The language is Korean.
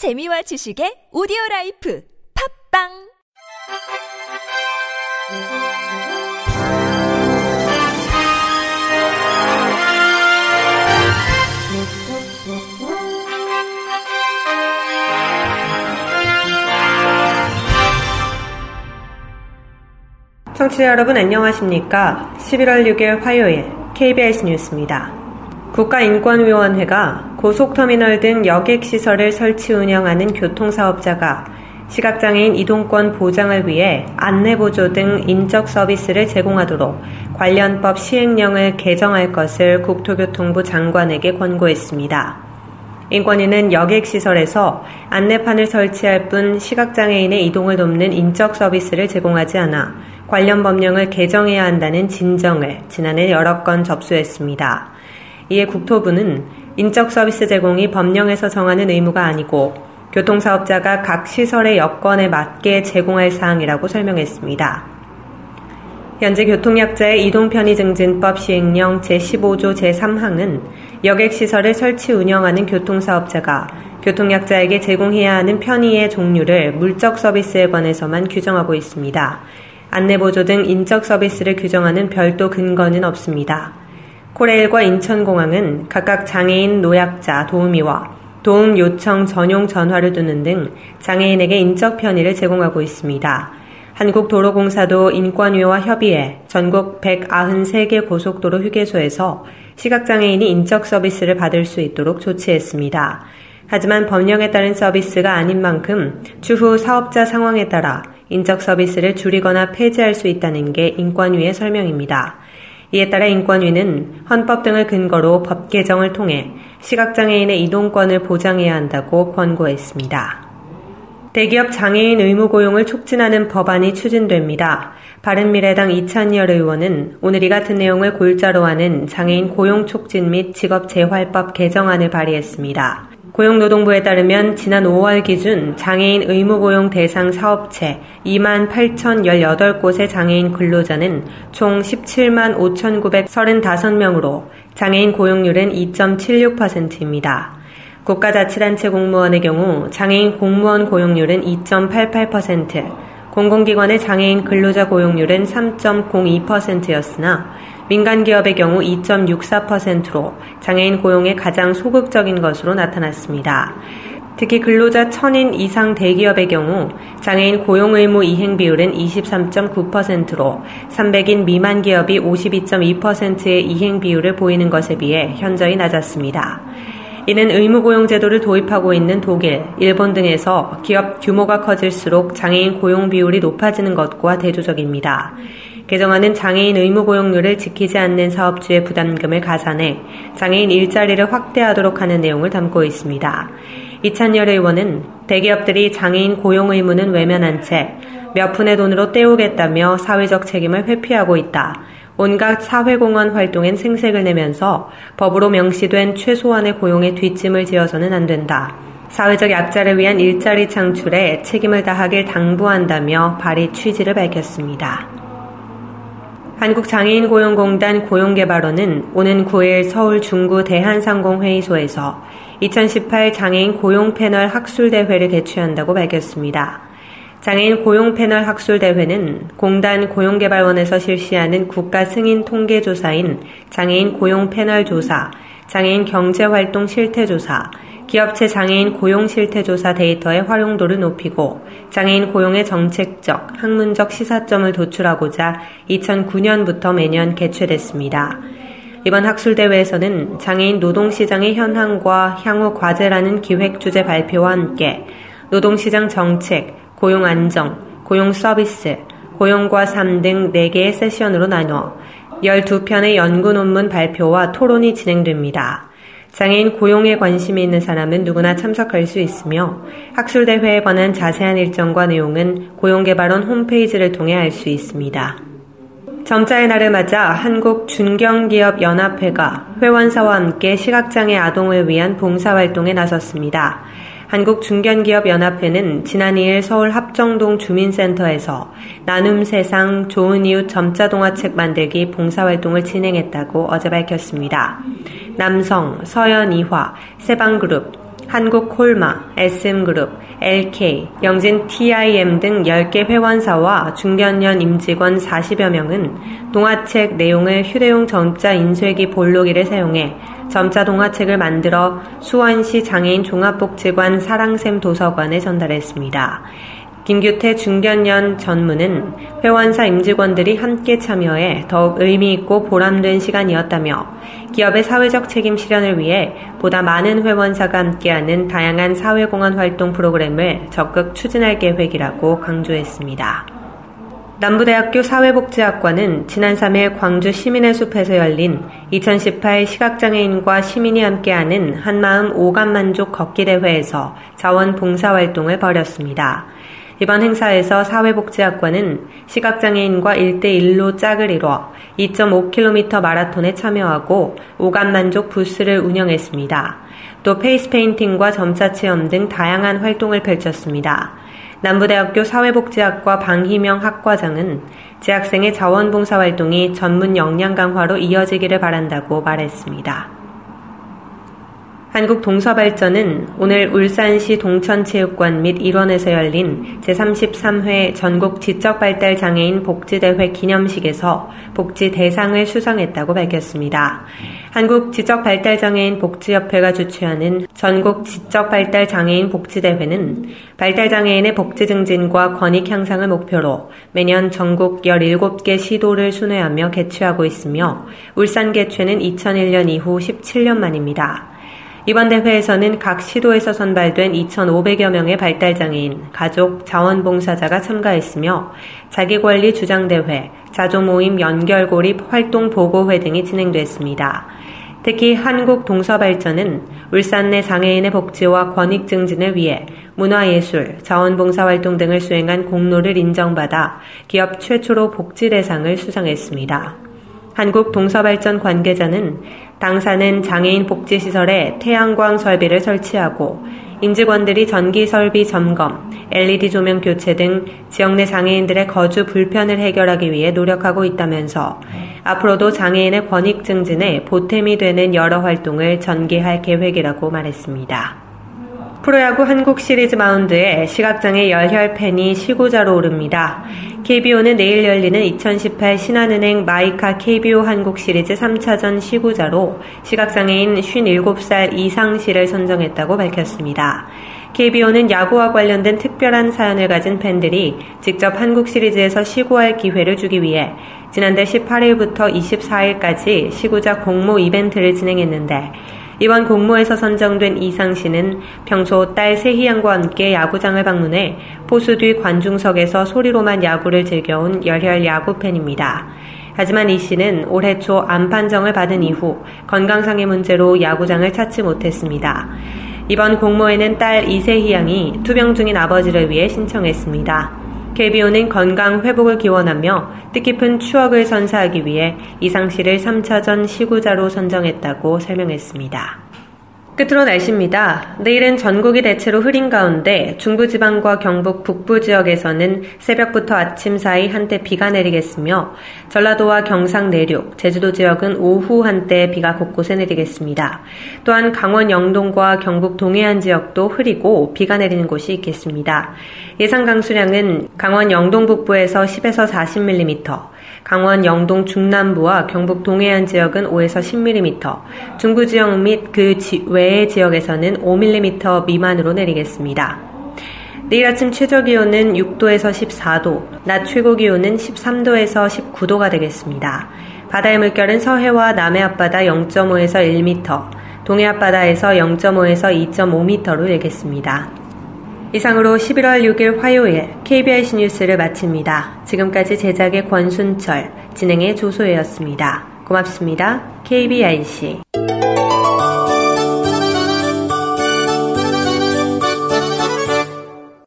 재미와 지식의 오디오 라이프 팝빵 청취자 여러분 안녕하십니까? 11월 6일 화요일 KBS 뉴스입니다. 국가인권위원회가 고속터미널 등 여객시설을 설치 운영하는 교통사업자가 시각장애인 이동권 보장을 위해 안내보조 등 인적 서비스를 제공하도록 관련법 시행령을 개정할 것을 국토교통부 장관에게 권고했습니다. 인권위는 여객시설에서 안내판을 설치할 뿐 시각장애인의 이동을 돕는 인적 서비스를 제공하지 않아 관련 법령을 개정해야 한다는 진정을 지난해 여러 건 접수했습니다. 이에 국토부는 인적 서비스 제공이 법령에서 정하는 의무가 아니고 교통사업자가 각 시설의 여건에 맞게 제공할 사항이라고 설명했습니다. 현재 교통약자의 이동편의증진법 시행령 제15조 제3항은 여객시설을 설치 운영하는 교통사업자가 교통약자에게 제공해야 하는 편의의 종류를 물적 서비스에 관해서만 규정하고 있습니다. 안내보조 등 인적 서비스를 규정하는 별도 근거는 없습니다. 코레일과 인천공항은 각각 장애인 노약자 도우미와 도움 요청 전용 전화를 두는 등 장애인에게 인적 편의를 제공하고 있습니다. 한국도로공사도 인권위와 협의해 전국 193개 고속도로 휴게소에서 시각장애인이 인적 서비스를 받을 수 있도록 조치했습니다. 하지만 법령에 따른 서비스가 아닌 만큼 추후 사업자 상황에 따라 인적 서비스를 줄이거나 폐지할 수 있다는 게 인권위의 설명입니다. 이에 따라 인권위는 헌법 등을 근거로 법 개정을 통해 시각장애인의 이동권을 보장해야 한다고 권고했습니다. 대기업 장애인 의무 고용을 촉진하는 법안이 추진됩니다. 바른미래당 이찬열 의원은 오늘 이 같은 내용을 골자로 하는 장애인 고용 촉진 및 직업 재활법 개정안을 발의했습니다. 고용노동부에 따르면 지난 5월 기준 장애인 의무고용 대상 사업체 2만 8,018곳의 장애인 근로자는 총 17만 5,935명으로 장애인 고용률은 2.76%입니다. 국가자치단체 공무원의 경우 장애인 공무원 고용률은 2.88%, 공공기관의 장애인 근로자 고용률은 3.02%였으나 민간 기업의 경우 2.64%로 장애인 고용에 가장 소극적인 것으로 나타났습니다. 특히 근로자 천인 이상 대기업의 경우 장애인 고용 의무 이행 비율은 23.9%로 300인 미만 기업이 52.2%의 이행 비율을 보이는 것에 비해 현저히 낮았습니다. 이는 의무고용 제도를 도입하고 있는 독일, 일본 등에서 기업 규모가 커질수록 장애인 고용 비율이 높아지는 것과 대조적입니다. 개정안은 장애인 의무 고용률을 지키지 않는 사업주의 부담금을 가산해 장애인 일자리를 확대하도록 하는 내용을 담고 있습니다. 이찬열 의원은 대기업들이 장애인 고용 의무는 외면한 채 몇 푼의 돈으로 때우겠다며 사회적 책임을 회피하고 있다. 온갖 사회공헌 활동엔 생색을 내면서 법으로 명시된 최소한의 고용에 뒷짐을 지어서는 안 된다. 사회적 약자를 위한 일자리 창출에 책임을 다하길 당부한다며 발의 취지를 밝혔습니다. 한국장애인고용공단 고용개발원은 오는 9일 서울 중구 대한상공회의소에서 2018 장애인 고용 패널 학술대회를 개최한다고 밝혔습니다. 장애인 고용 패널 학술 대회는 공단 고용개발원에서 실시하는 국가 승인 통계 조사인 장애인 고용 패널 조사, 장애인 경제 활동 실태 조사, 기업체 장애인 고용 실태 조사 데이터의 활용도를 높이고 장애인 고용의 정책적, 학문적 시사점을 도출하고자 2009년부터 매년 개최됐습니다. 이번 학술대회에서는 장애인 노동시장의 현황과 향후 과제라는 기획 주제 발표와 함께 노동시장 정책, 고용 안정, 고용 서비스, 고용과 삶등 4개의 세션으로 나누어 12편의 연구 논문 발표와 토론이 진행됩니다. 장애인 고용에 관심이 있는 사람은 누구나 참석할 수 있으며 학술대회에 관한 자세한 일정과 내용은 고용개발원 홈페이지를 통해 알 수 있습니다. 점자의 날을 맞아 한국 중견기업연합회가 회원사와 함께 시각장애 아동을 위한 봉사활동에 나섰습니다. 한국중견기업연합회는 지난 2일 서울 합정동 주민센터에서 나눔 세상 좋은 이웃 점자 동화책 만들기 봉사활동을 진행했다고 어제 밝혔습니다. 남성, 서현 이화, 세방그룹, 한국콜마, SM그룹, LK, 영진 TIM 등 10개 회원사와 중견년 임직원 40여 명은 동화책 내용을 휴대용 전자 인쇄기 볼록이를 사용해 점자 동화책을 만들어 수원시 장애인 종합복지관 사랑샘 도서관에 전달했습니다. 김규태 중견년 전무는 회원사 임직원들이 함께 참여해 더욱 의미 있고 보람된 시간이었다며 기업의 사회적 책임 실현을 위해 보다 많은 회원사가 함께하는 다양한 사회공헌 활동 프로그램을 적극 추진할 계획이라고 강조했습니다. 남부대학교 사회복지학과는 지난 3일 광주 시민의 숲에서 열린 2018 시각장애인과 시민이 함께하는 한마음 오감만족 걷기 대회에서 자원봉사활동을 벌였습니다. 이번 행사에서 사회복지학과는 시각장애인과 1대1로 짝을 이뤄 2.5km 마라톤에 참여하고 오감만족 부스를 운영했습니다. 또 페이스 페인팅과 점자 체험 등 다양한 활동을 펼쳤습니다. 남부대학교 사회복지학과 방희명 학과장은 재학생의 자원봉사 활동이 전문 역량 강화로 이어지기를 바란다고 말했습니다. 한국동서발전은 오늘 울산시 동천체육관 및 일원에서 열린 제33회 전국 지적발달장애인 복지대회 기념식에서 복지 대상을 수상했다고 밝혔습니다. 한국지적발달장애인 복지협회가 주최하는 전국 지적발달장애인 복지대회는 발달장애인의 복지 증진과 권익 향상을 목표로 매년 전국 17개 시도를 순회하며 개최하고 있으며 울산 개최는 2001년 이후 17년 만입니다. 이번 대회에서는 각 시도에서 선발된 2,500여 명의 발달장애인, 가족, 자원봉사자가 참가했으며 자기관리 주장대회, 자조모임 연결고립 활동보고회 등이 진행됐습니다. 특히 한국동서발전은 울산 내 장애인의 복지와 권익 증진을 위해 문화예술, 자원봉사활동 등을 수행한 공로를 인정받아 기업 최초로 복지 대상을 수상했습니다. 한국 동서발전 관계자는 당사는 장애인 복지시설에 태양광 설비를 설치하고 임직원들이 전기 설비 점검, LED 조명 교체 등 지역 내 장애인들의 거주 불편을 해결하기 위해 노력하고 있다면서 앞으로도 장애인의 권익 증진에 보탬이 되는 여러 활동을 전개할 계획이라고 말했습니다. 프로야구 한국 시리즈 마운드에 시각장애 열혈 팬이 시구자로 오릅니다. KBO는 내일 열리는 2018 신한은행 마이카 KBO 한국 시리즈 3차전 시구자로 시각장애인 57살 이상시를 선정했다고 밝혔습니다. KBO는 야구와 관련된 특별한 사연을 가진 팬들이 직접 한국 시리즈에서 시구할 기회를 주기 위해 지난달 18일부터 24일까지 시구자 공모 이벤트를 진행했는데 이번 공모에서 선정된 이상 씨는 평소 딸 세희 양과 함께 야구장을 방문해 포수 뒤 관중석에서 소리로만 야구를 즐겨온 열혈 야구 팬입니다. 하지만 이 씨는 올해 초 암 판정을 받은 이후 건강상의 문제로 야구장을 찾지 못했습니다. 이번 공모에는 딸 이세희 양이 투병 중인 아버지를 위해 신청했습니다. KBO는 건강 회복을 기원하며 뜻깊은 추억을 선사하기 위해 이상 씨를 3차전 시구자로 선정했다고 설명했습니다. 끝으로 날씨입니다. 내일은 전국이 대체로 흐린 가운데 중부지방과 경북 북부 지역에서는 새벽부터 아침 사이 한때 비가 내리겠으며 전라도와 경상 내륙, 제주도 지역은 오후 한때 비가 곳곳에 내리겠습니다. 또한 강원 영동과 경북 동해안 지역도 흐리고 비가 내리는 곳이 있겠습니다. 예상 강수량은 강원 영동 북부에서 10에서 40mm, 강원 영동 중남부와 경북 동해안 지역은 5에서 10mm, 중부 지역 및 그 외의 지역에서는 5mm 미만으로 내리겠습니다. 내일 아침 최저 기온은 6도에서 14도, 낮 최고 기온은 13도에서 19도가 되겠습니다. 바다의 물결은 서해와 남해 앞바다 0.5에서 1m, 동해 앞바다에서 0.5에서 2.5m로 일겠습니다. 이상으로 11월 6일 화요일 KBIC 뉴스를 마칩니다. 지금까지 제작의 권순철, 진행의 조소혜였습니다. 고맙습니다. KBIC.